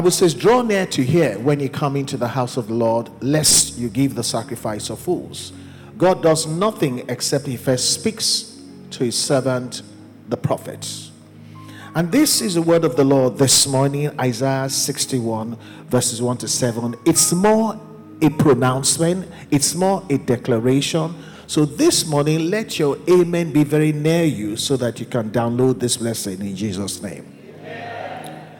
Bible says, Draw near to hear when you come into the house of the Lord, lest you give the sacrifice of fools. God does nothing except he first speaks to his servant, the prophets. And this is the word of the Lord this morning, Isaiah 61, verses 1 to 7. It's more a pronouncement, it's more a declaration. So this morning, let your amen be very near you so that you can download this blessing in Jesus' name.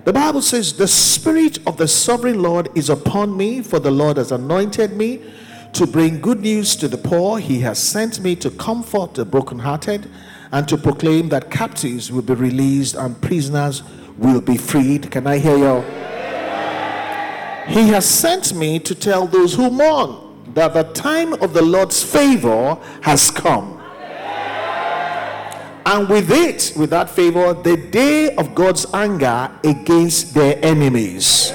The Bible says, The Spirit of the sovereign Lord is upon me, for the Lord has anointed me to bring good news to the poor. He has sent me to comfort the brokenhearted and to proclaim that captives will be released and prisoners will be freed. Can I hear you? He has sent me to tell those who mourn that the time of the Lord's favor has come. And with it, with that favor, the day of God's anger against their enemies.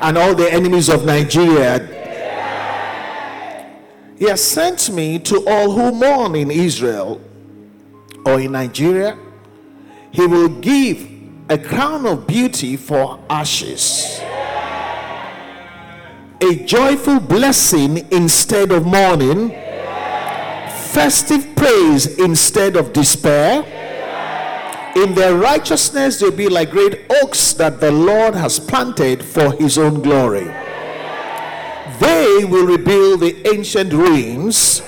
And all the enemies of Nigeria. He has sent me to all who mourn in Israel or in Nigeria. He will give a crown of beauty for ashes, a joyful blessing instead of mourning, festive praise instead of despair. In their righteousness, they'll be like great oaks that the Lord has planted for his own glory. They will rebuild the ancient ruins,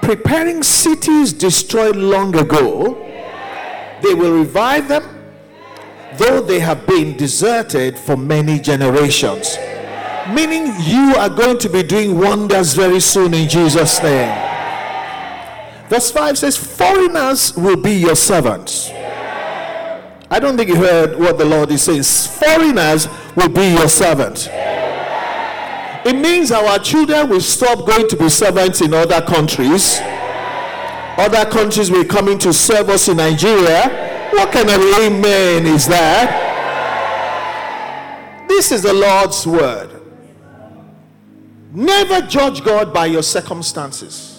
preparing cities destroyed long ago. They will revive them, though they have been deserted for many generations. Meaning, you are going to be doing wonders very soon in Jesus' name. Verse 5 says, Foreigners will be your servants. I don't think you heard what the Lord is saying. Foreigners will be your servants. It means our children will stop going to be servants in other countries. Other countries will come in to serve us in Nigeria. What kind of amen is that? This is the Lord's word. Never judge God by your circumstances.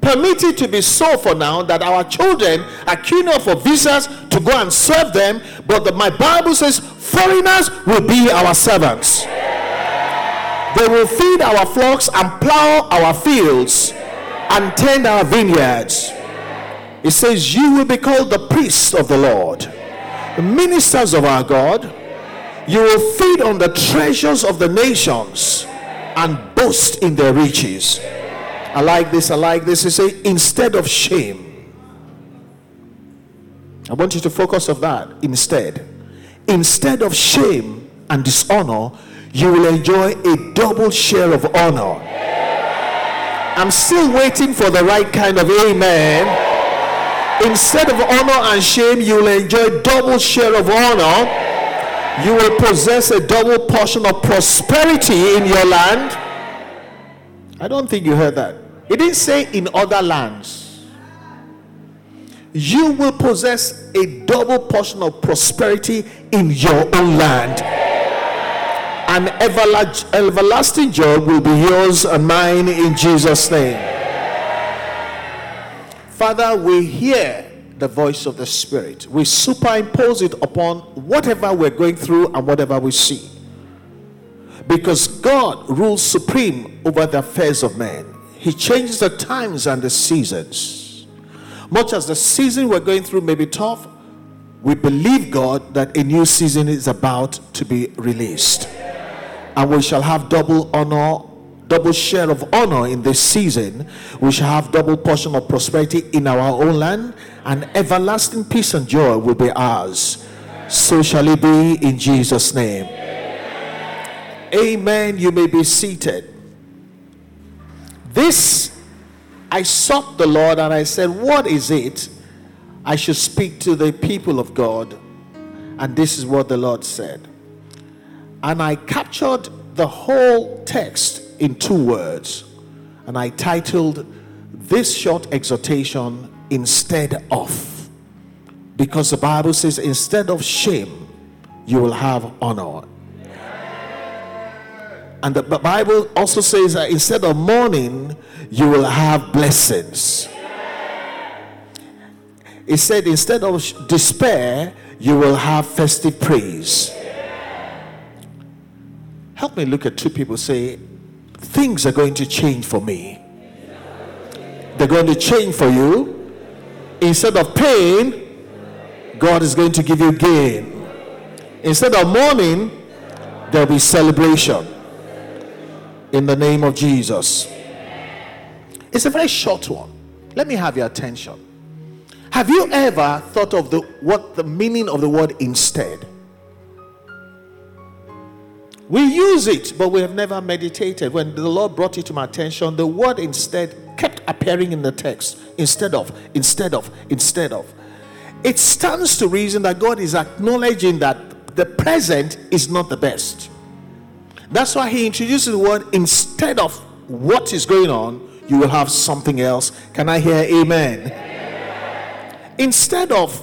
Permit it to be so for now that our children are queuing up for visas to go and serve them, but the, my Bible says foreigners will be our servants. They will feed our flocks and plow our fields and tend our vineyards. It says, You will be called the priests of the Lord, the ministers of our God. You will feed on the treasures of the nations and boast in their riches. I like this, I like this. He say, instead of shame. I want you to focus on that instead. Instead of shame and dishonor, you will enjoy a double share of honor. I'm still waiting for the right kind of amen. Instead of honor and shame, you will enjoy double share of honor. You will possess a double portion of prosperity in your land. I don't think you heard that. It didn't say in other lands. You will possess a double portion of prosperity in your own land and everlasting joy will be yours and mine in Jesus' name. Father, we hear the voice of the Spirit. We superimpose it upon whatever we're going through and whatever we see. Because God rules supreme over the affairs of men, He changes the times and the seasons. Much as the season we're going through may be tough, we believe God that a new season is about to be released. And we shall have double honor double share of honor in this season. We shall have double portion of prosperity in our own land and everlasting peace and joy will be ours. So shall it be in jesus name amen you may be seated this i sought the lord and i said what is it i should speak to the people of god and this is what the lord said and I captured the whole text in two words. And I titled this short exhortation, Instead of. Because the Bible says, instead of shame, you will have honor. And the Bible also says that instead of mourning, you will have blessings. It said, instead of despair, you will have festive praise. Help me look at two people say, things are going to change for me. They're going to change for you. Instead of pain, God is going to give you gain. Instead of mourning, there'll be celebration. In the name of Jesus. It's a very short one. Let me have your attention. Have you ever thought of the what the meaning of the word instead? We use it, but we have never meditated. When the Lord brought it to my attention, the word instead kept appearing in the text instead of, instead of, instead of. It stands to reason that God is acknowledging that the present is not the best. That's why He introduces the word instead of what is going on, you will have something else. Can I hear amen? amen? Instead of,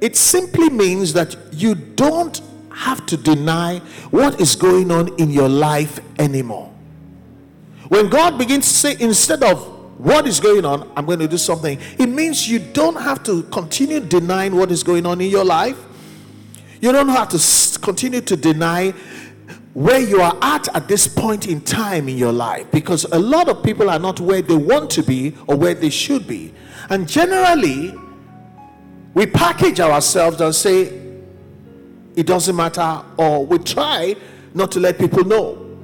it simply means that you don't have to deny what is going on in your life anymore. When God begins to say, instead of what is going on, I'm going to do something, it means you don't have to continue denying what is going on in your life. You don't have to continue to deny where you are at at this point in time in your life because a lot of people are not where they want to be or where they should be. And generally, we package ourselves and say, it doesn't matter, or we try not to let people know.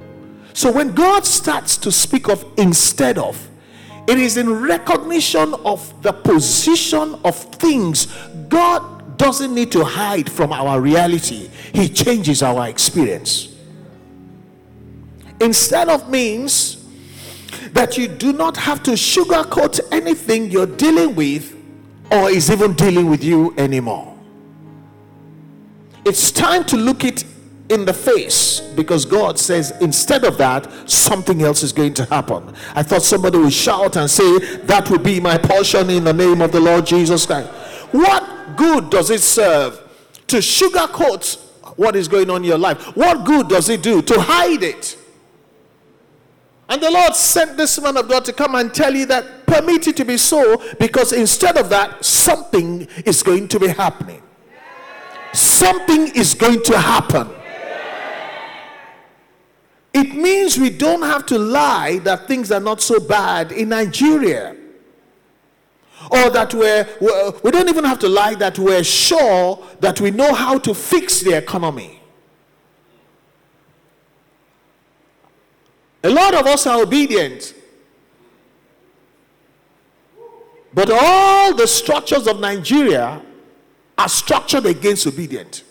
So when God starts to speak of instead of, it is in recognition of the position of things. God doesn't need to hide from our reality, He changes our experience. Instead of means that you do not have to sugarcoat anything you're dealing with or is even dealing with you anymore. It's time to look it in the face because God says instead of that, something else is going to happen. I thought somebody would shout and say, That will be my portion in the name of the Lord Jesus Christ. What good does it serve to sugarcoat what is going on in your life? What good does it do to hide it? And the Lord sent this man of God to come and tell you that permit it to be so because instead of that, something is going to be happening something is going to happen. It means we don't have to lie that things are not so bad in Nigeria. Or that we're, we don't even have to lie that we're sure that we know how to fix the economy. A lot of us are obedient. But all the structures of Nigeria are structured against obedience.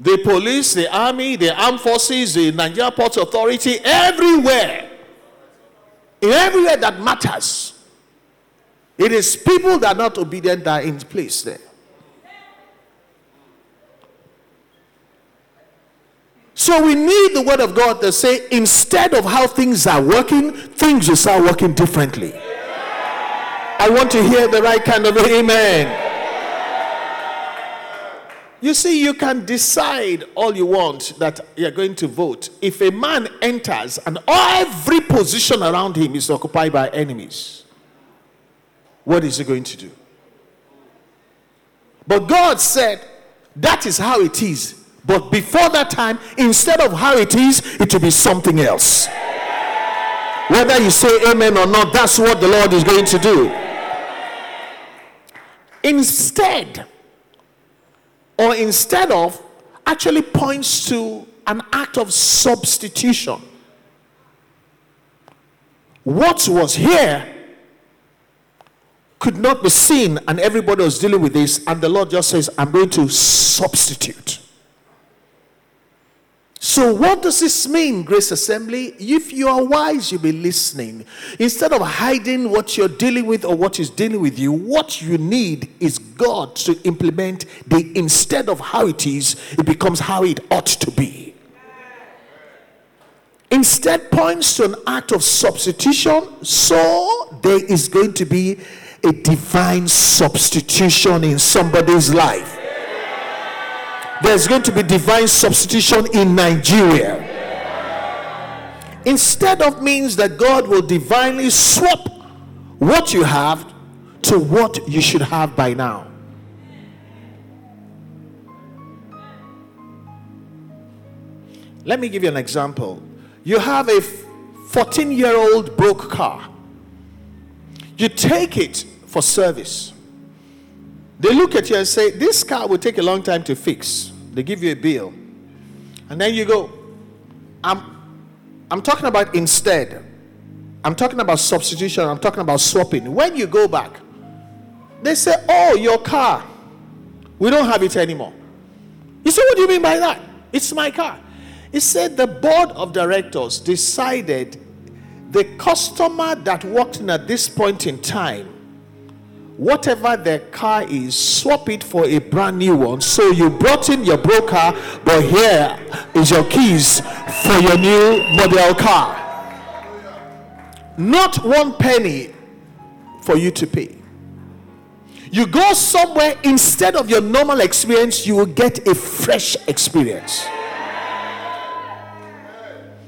The police, the army, the armed forces, the Nigeria Ports Authority, everywhere, in everywhere that matters, it is people that are not obedient that are in place there. So we need the word of God to say, instead of how things are working, things will start working differently. I want to hear the right kind of amen. You see, you can decide all you want that you're going to vote. If a man enters and every position around him is occupied by enemies, what is he going to do? But God said, that is how it is. But before that time, instead of how it is, it will be something else. Whether you say amen or not, that's what the Lord is going to do. Instead, or instead of actually points to an act of substitution. What was here could not be seen, and everybody was dealing with this, and the Lord just says, I'm going to substitute. So, what does this mean, Grace Assembly? If you are wise, you'll be listening. Instead of hiding what you're dealing with or what is dealing with you, what you need is God to implement the instead of how it is, it becomes how it ought to be. Instead, points to an act of substitution, so there is going to be a divine substitution in somebody's life there's going to be divine substitution in Nigeria. Instead of means that God will divinely swap what you have to what you should have by now. Let me give you an example. You have a 14 year old broke car, you take it for service. They look at you and say, This car will take a long time to fix. They give you a bill. And then you go, I'm, I'm talking about instead. I'm talking about substitution. I'm talking about swapping. When you go back, they say, Oh, your car. We don't have it anymore. You say, What do you mean by that? It's my car. He said the board of directors decided the customer that walked in at this point in time whatever the car is, swap it for a brand new one. So you brought in your broker, but here is your keys for your new model car. Not one penny for you to pay. You go somewhere instead of your normal experience, you will get a fresh experience.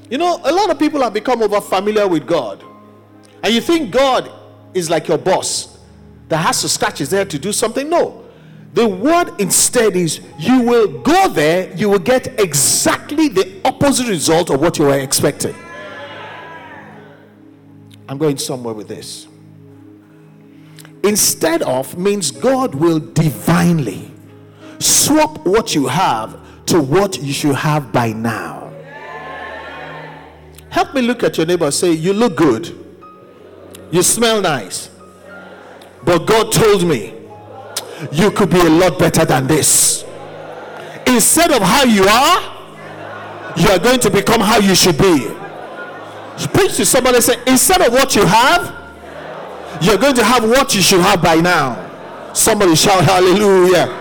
You know, a lot of people have become over familiar with God, and you think God is like your boss that has to scratch his head to do something. No. The word instead is you will go there, you will get exactly the opposite result of what you were expecting. I'm going somewhere with this. Instead of means God will divinely swap what you have to what you should have by now. Help me look at your neighbor say, You look good. You smell nice. But God told me you could be a lot better than this. Instead of how you are, you are going to become how you should be. Preach to somebody say, instead of what you have, you're going to have what you should have by now. Somebody shout hallelujah.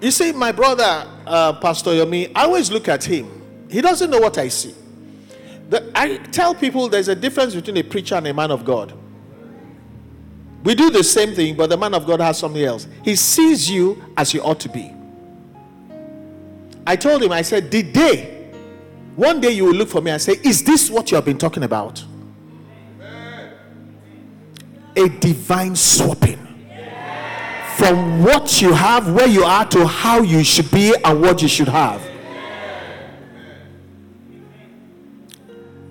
You see, my brother, uh, Pastor Yomi, I always look at him. He doesn't know what I see. The, I tell people there's a difference between a preacher and a man of God. We do the same thing, but the man of God has something else. He sees you as you ought to be. I told him, I said, the day, one day you will look for me and say, Is this what you have been talking about? A divine swapping from what you have, where you are, to how you should be and what you should have.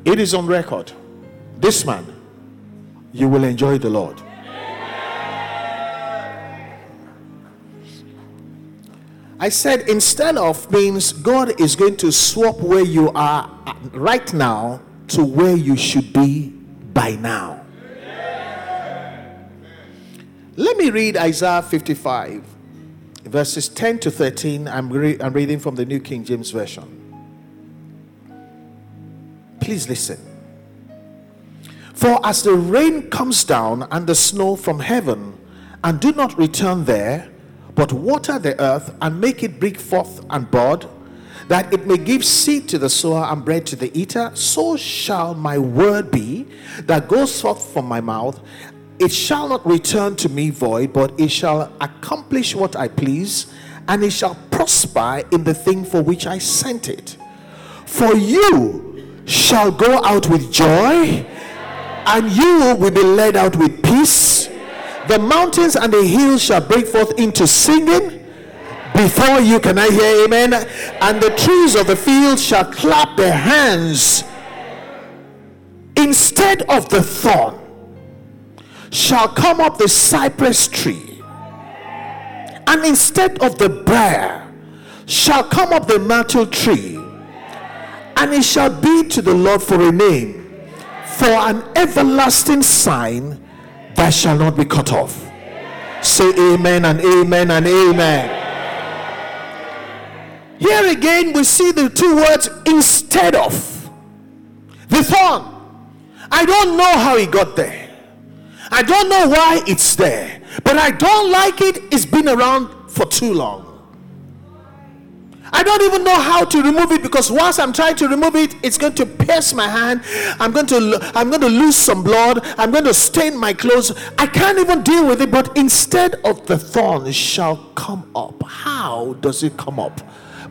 It is on record. This man, you will enjoy the Lord. I said instead of means God is going to swap where you are right now to where you should be by now. Let me read Isaiah 55, verses 10 to 13. I'm, re- I'm reading from the New King James Version. Please listen. For as the rain comes down and the snow from heaven, and do not return there, but water the earth and make it bring forth and bud, that it may give seed to the sower and bread to the eater, so shall my word be that goes forth from my mouth. It shall not return to me void, but it shall accomplish what I please, and it shall prosper in the thing for which I sent it. For you shall go out with joy, and you will be led out with peace. The mountains and the hills shall break forth into singing before you. Can I hear amen? And the trees of the field shall clap their hands. Instead of the thorn shall come up the cypress tree, and instead of the briar shall come up the myrtle tree and it shall be to the Lord for a name, for an everlasting sign that shall not be cut off. Say amen and amen and amen. Here again, we see the two words instead of the thorn. I don't know how he got there. I don't know why it's there, but I don't like it. It's been around for too long. I don't even know how to remove it because once I'm trying to remove it, it's going to pierce my hand. I'm going to I'm going to lose some blood. I'm going to stain my clothes. I can't even deal with it. But instead of the thorn shall come up. How does it come up?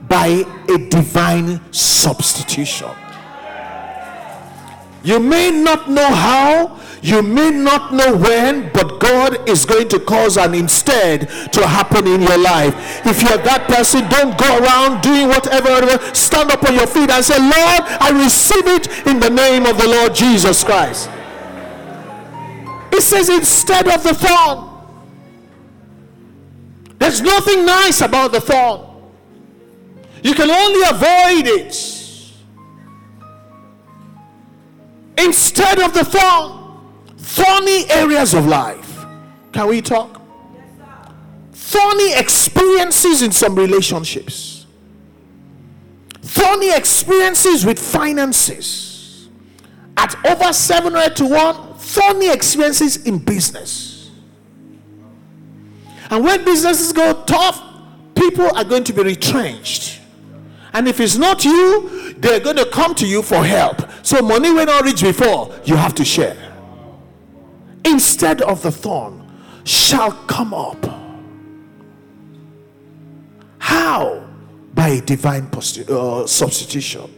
By a divine substitution. You may not know how, you may not know when, but God is going to cause an instead to happen in your life. If you're that person, don't go around doing whatever. Stand up on your feet and say, Lord, I receive it in the name of the Lord Jesus Christ. It says, instead of the thorn. There's nothing nice about the thorn. You can only avoid it instead of the thorn, thorny areas of life. Can we talk? Thorny experiences in some relationships, thorny experiences with finances. At over 700 to 1, thorny experiences in business. And when businesses go tough, people are going to be retrenched. And if it's not you, they're going to come to you for help. So money will not reach before, you have to share. Instead of the thorn shall come up. How? By a divine uh, substitution.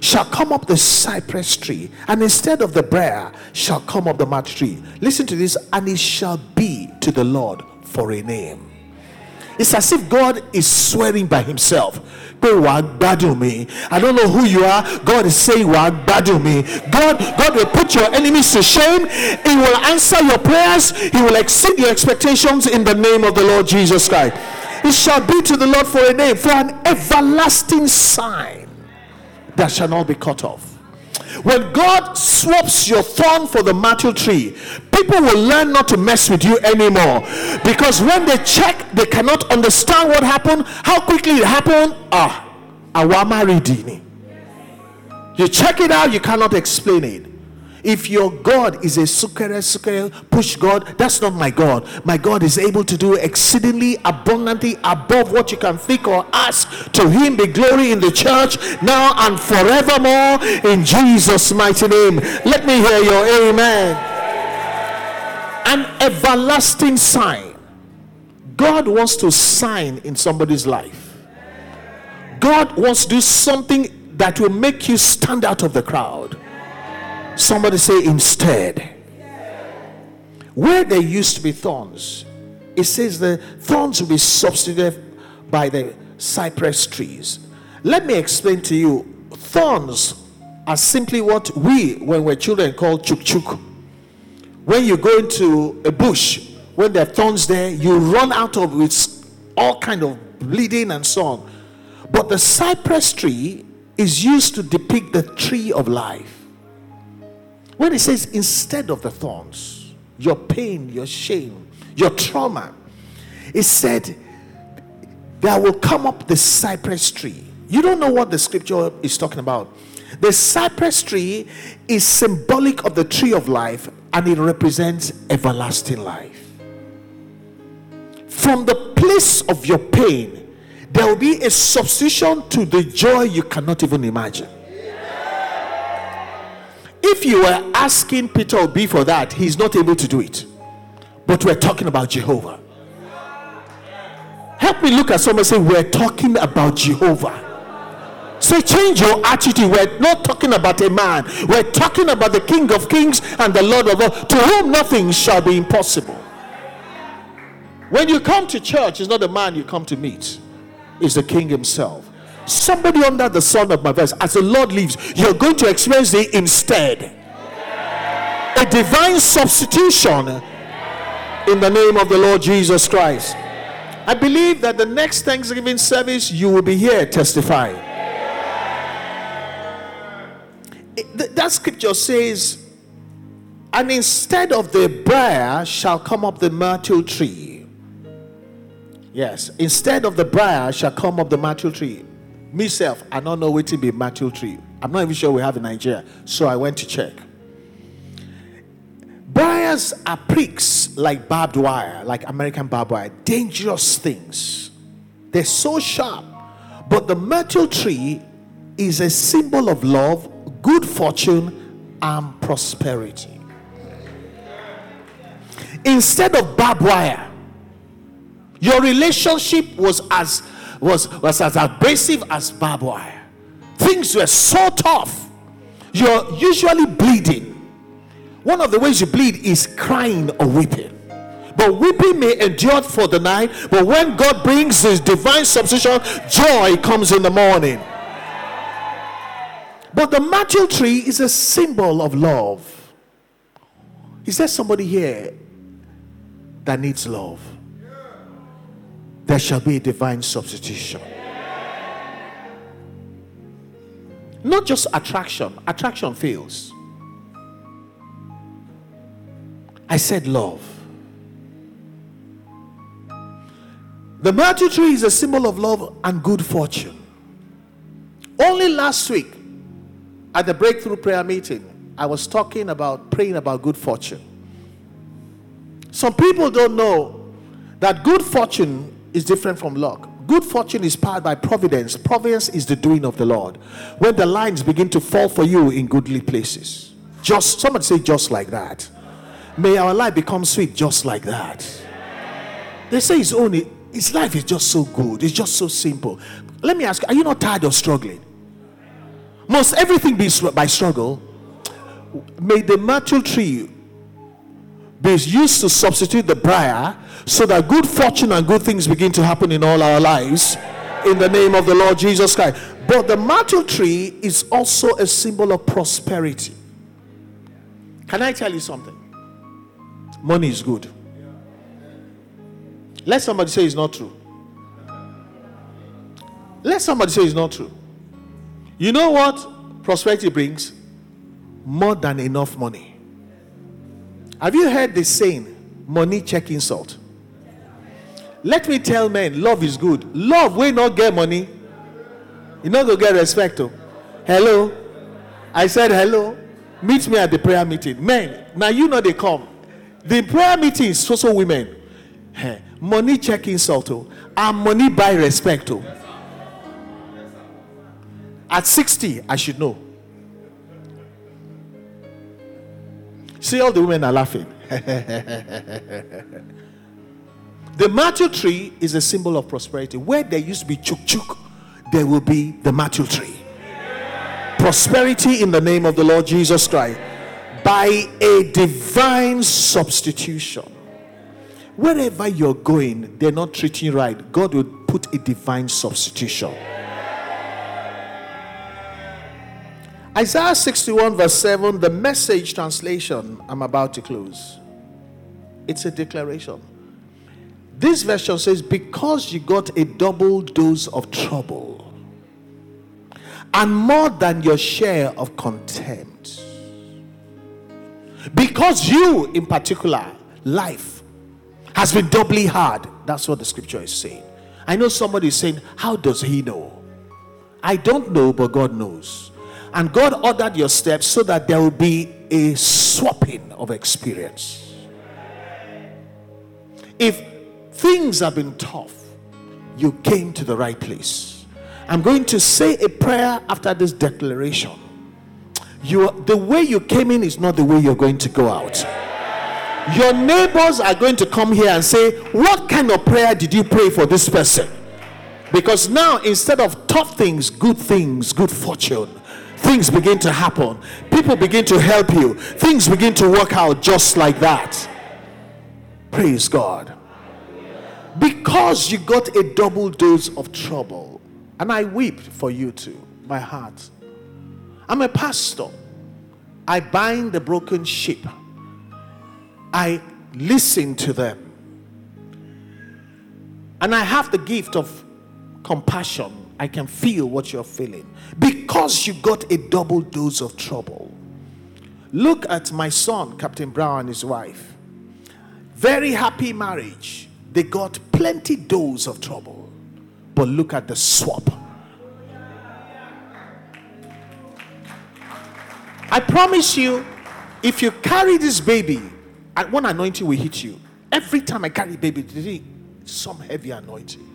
Shall come up the cypress tree, and instead of the briar shall come up the myrtle tree. Listen to this, and it shall be to the Lord for a name. It's as if God is swearing by himself. Mi. I don't know who you are. God is saying mi. God god will put your enemies to shame. He will answer your prayers. He will exceed your expectations in the name of the lord jesus christ. It shall be to the lord for a name for an everlasting sign that shall not be cut off when God swaps your thorn for the myrtle tree, people will learn not to mess with you anymore. Because when they check, they cannot understand what happened, how quickly it happened. Ah, awama ridini. You check it out, you cannot explain it. If your God is a sukere sukere push God, that's not my God. My God is able to do exceedingly abundantly above what you can think or ask. To him be glory in the church now and forevermore in Jesus' mighty name. Let me hear your amen. An everlasting sign. God wants to sign in somebody's life. God wants to do something that will make you stand out of the crowd. Somebody say instead. Where there used to be thorns, it says the thorns will be substituted by the cypress trees. Let me explain to you thorns are simply what we, when we're children, call chuk chuk. When you go into a bush, when there are thorns there, you run out of with all kind of bleeding and so on. But the cypress tree is used to depict the tree of life. When it says instead of the thorns, your pain, your shame, your trauma, it said there will come up the cypress tree. You don't know what the scripture is talking about. The cypress tree is symbolic of the tree of life and it represents everlasting life. From the place of your pain, there will be a substitution to the joy you cannot even imagine. If you were asking Peter Obi for that, he's not able to do it. But we're talking about Jehovah. Help me look at someone say, We're talking about Jehovah. Say, change your attitude. We're not talking about a man, we're talking about the King of Kings and the Lord of all, to whom nothing shall be impossible. When you come to church, it's not the man you come to meet, it's the King Himself. Somebody under the sound of my voice, as the Lord lives, you're going to experience the instead. A divine substitution in the name of the Lord Jesus Christ. I believe that the next Thanksgiving service, you will be here testifying. that scripture says, and instead of the briar shall come up the myrtle tree. Yes, instead of the briar shall come up the myrtle tree myself i don't know what to be myrtle tree i'm not even sure we have in nigeria so i went to check. Briars are pricks like barbed wire like american barbed wire dangerous things. They're so sharp. But the myrtle tree is a symbol of love good fortune and prosperity. Instead of barbed wire your relationship was as was, was as abrasive as barbed wire. Things were so tough. you're usually bleeding. One of the ways you bleed is crying or weeping. But weeping may endure for the night, but when God brings his divine substitution, joy comes in the morning. But the myrtle tree is a symbol of love. Is there somebody here that needs love? There shall be a divine substitution. Not just attraction, attraction fails. I said love. The myrtle tree is a symbol of love and good fortune. Only last week at the breakthrough prayer meeting, I was talking about praying about good fortune. Some people don't know that good fortune is different from luck. Good fortune is powered by providence. Providence is the doing of the Lord. When the lines begin to fall for you in goodly places. Just somebody say just like that. May our life become sweet just like that. They say it's only his life is just so good. It's just so simple. Let me ask, are you not tired of struggling? Must everything be by struggle? May the myrtle tree be used to substitute the briar so that good fortune and good things begin to happen in all our lives in the name of the Lord Jesus Christ. But the myrtle tree is also a symbol of prosperity. Can I tell you something? Money is good. Let somebody say it's not true. Let somebody say it's not true. You know what prosperity brings? More than enough money. Have you heard the saying, money check insult? Let me tell men, love is good. Love will not get money. You not go get respect. Oh. Hello. I said hello. Meet me at the prayer meeting. Men, now you know they come. The prayer meeting is also women. Hey, money check insult. Oh. And money buy respect. Oh. At 60, I should know. See, all the women are laughing. the myrtle tree is a symbol of prosperity. Where there used to be chuk chuk, there will be the myrtle tree. Prosperity in the name of the Lord Jesus Christ by a divine substitution. Wherever you're going, they're not treating you right. God will put a divine substitution. Isaiah 61, verse 7, the message translation, I'm about to close. It's a declaration. This version says, Because you got a double dose of trouble and more than your share of contempt. Because you, in particular, life has been doubly hard. That's what the scripture is saying. I know somebody is saying, How does he know? I don't know, but God knows. And God ordered your steps so that there will be a swapping of experience. If things have been tough, you came to the right place. I'm going to say a prayer after this declaration. You, the way you came in is not the way you're going to go out. Your neighbors are going to come here and say, What kind of prayer did you pray for this person? Because now, instead of tough things, good things, good fortune, things begin to happen. People begin to help you. Things begin to work out just like that. Praise God. Because you got a double dose of trouble, and I weep for you too, my heart. I'm a pastor. I bind the broken sheep. I listen to them. And I have the gift of compassion I can feel what you're feeling because you got a double dose of trouble. Look at my son, Captain Brown, and his wife. Very happy marriage. They got plenty dose of trouble. But look at the swap. I promise you, if you carry this baby, and one anointing will hit you. Every time I carry baby, some heavy anointing.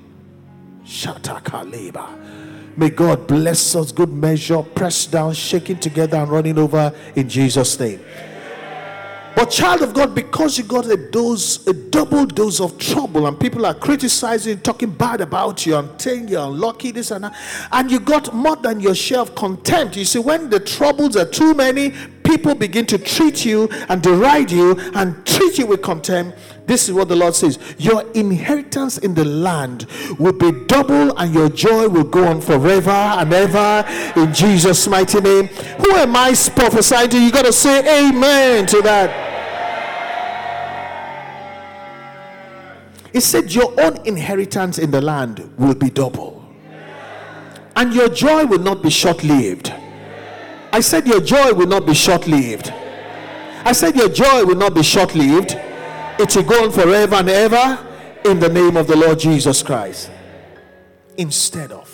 Shatakaleba. May God bless us, good measure, pressed down, shaking together, and running over in Jesus' name. But, child of God, because you got a dose, a double dose of trouble, and people are criticizing, talking bad about you, and saying you're unlucky, this and that, and you got more than your share of contempt. You see, when the troubles are too many, people begin to treat you and deride you and treat you with contempt. This is what the Lord says Your inheritance in the land will be double, and your joy will go on forever and ever in Jesus' mighty name. Who am I prophesying to? You got to say amen to that. He said, Your own inheritance in the land will be double, and your joy will not be short lived. I said, Your joy will not be short lived. I said, Your joy will not be short lived. It will go on forever and ever in the name of the Lord Jesus Christ. Instead of,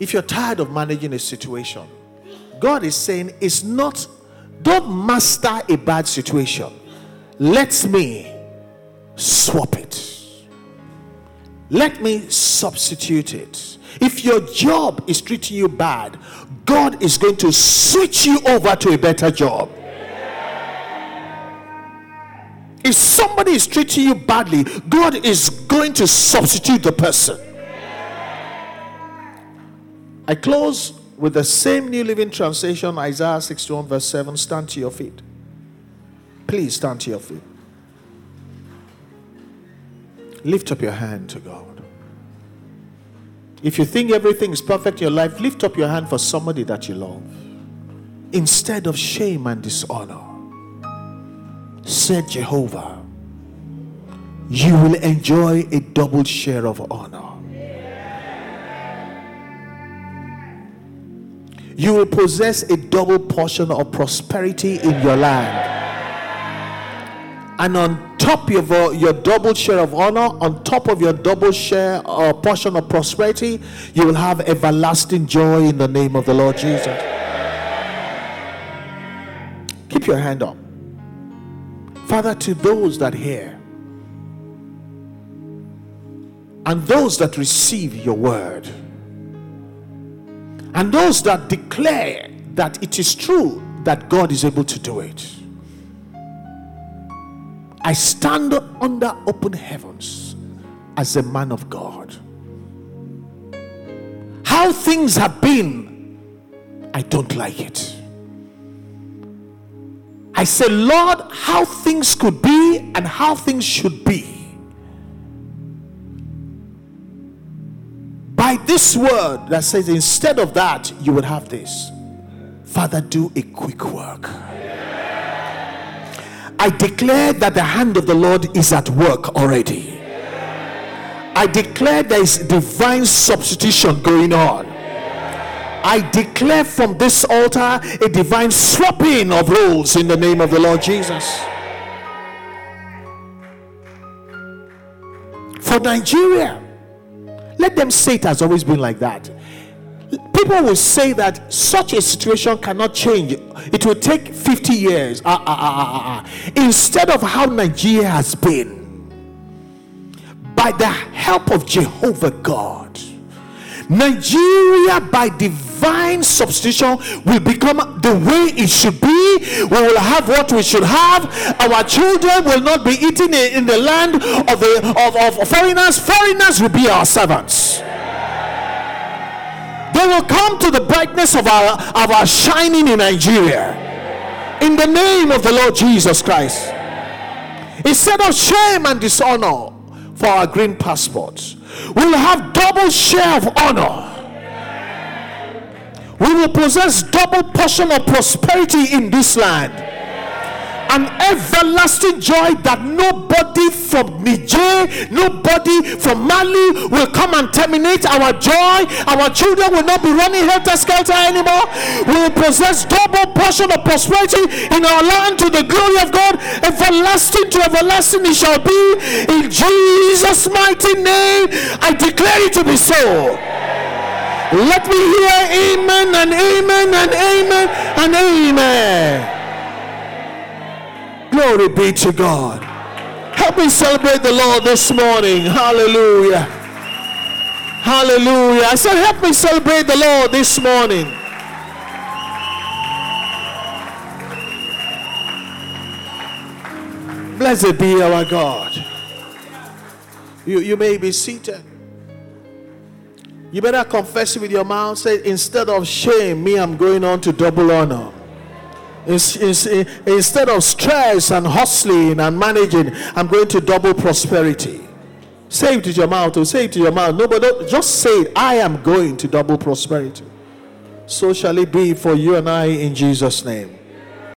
if you're tired of managing a situation, God is saying, It's not, don't master a bad situation. Let me swap it. Let me substitute it. If your job is treating you bad, God is going to switch you over to a better job. If somebody is treating you badly, God is going to substitute the person. I close with the same New Living Translation, Isaiah 61, verse 7. Stand to your feet. Please stand to your feet. Lift up your hand to God. If you think everything is perfect in your life, lift up your hand for somebody that you love. Instead of shame and dishonor, said Jehovah, you will enjoy a double share of honor. You will possess a double portion of prosperity in your land. And on top of your, your double share of honor, on top of your double share or uh, portion of prosperity, you will have everlasting joy in the name of the Lord Jesus. Keep your hand up. Father, to those that hear and those that receive your word, and those that declare that it is true that God is able to do it. I stand under open heavens as a man of God. How things have been, I don't like it. I say, Lord, how things could be and how things should be. By this word that says, instead of that, you would have this. Father, do a quick work. I declare that the hand of the Lord is at work already. I declare there is divine substitution going on. I declare from this altar a divine swapping of roles in the name of the Lord Jesus. For Nigeria, let them say it has always been like that people will say that such a situation cannot change. It will take 50 years. Ah, ah, ah, Instead of how Nigeria has been, by the help of Jehovah God, Nigeria, by divine substitution, will become the way it should be. We will have what we should have. Our children will not be eating in the land of the of, of foreigners. Foreigners will be our servants. They will come to the brightness of our, of our shining in Nigeria. In the name of the Lord Jesus Christ. Instead of shame and dishonor for our green passports, we will have double share of honor. We will possess double portion of prosperity in this land an everlasting joy that nobody from Niger, nobody from Mali will come and terminate our joy. Our children will not be running helter skelter anymore. We will possess double portion of prosperity in our land to the glory of God. Everlasting to everlasting it shall be. In Jesus' mighty name, I declare it to be so. Let me hear amen and amen and amen and amen. Glory be to God. Help me celebrate the Lord this morning. Hallelujah. Hallelujah. I said, help me celebrate the Lord this morning. Blessed be our God. You, you may be seated. You better confess it with your mouth. Say, instead of shame, me, I'm going on to double honor. Instead of stress and hustling and managing, I'm going to double prosperity. Say it to your mouth, or say it to your mouth. No, but just say it. I am going to double prosperity. So shall it be for you and I in Jesus' name.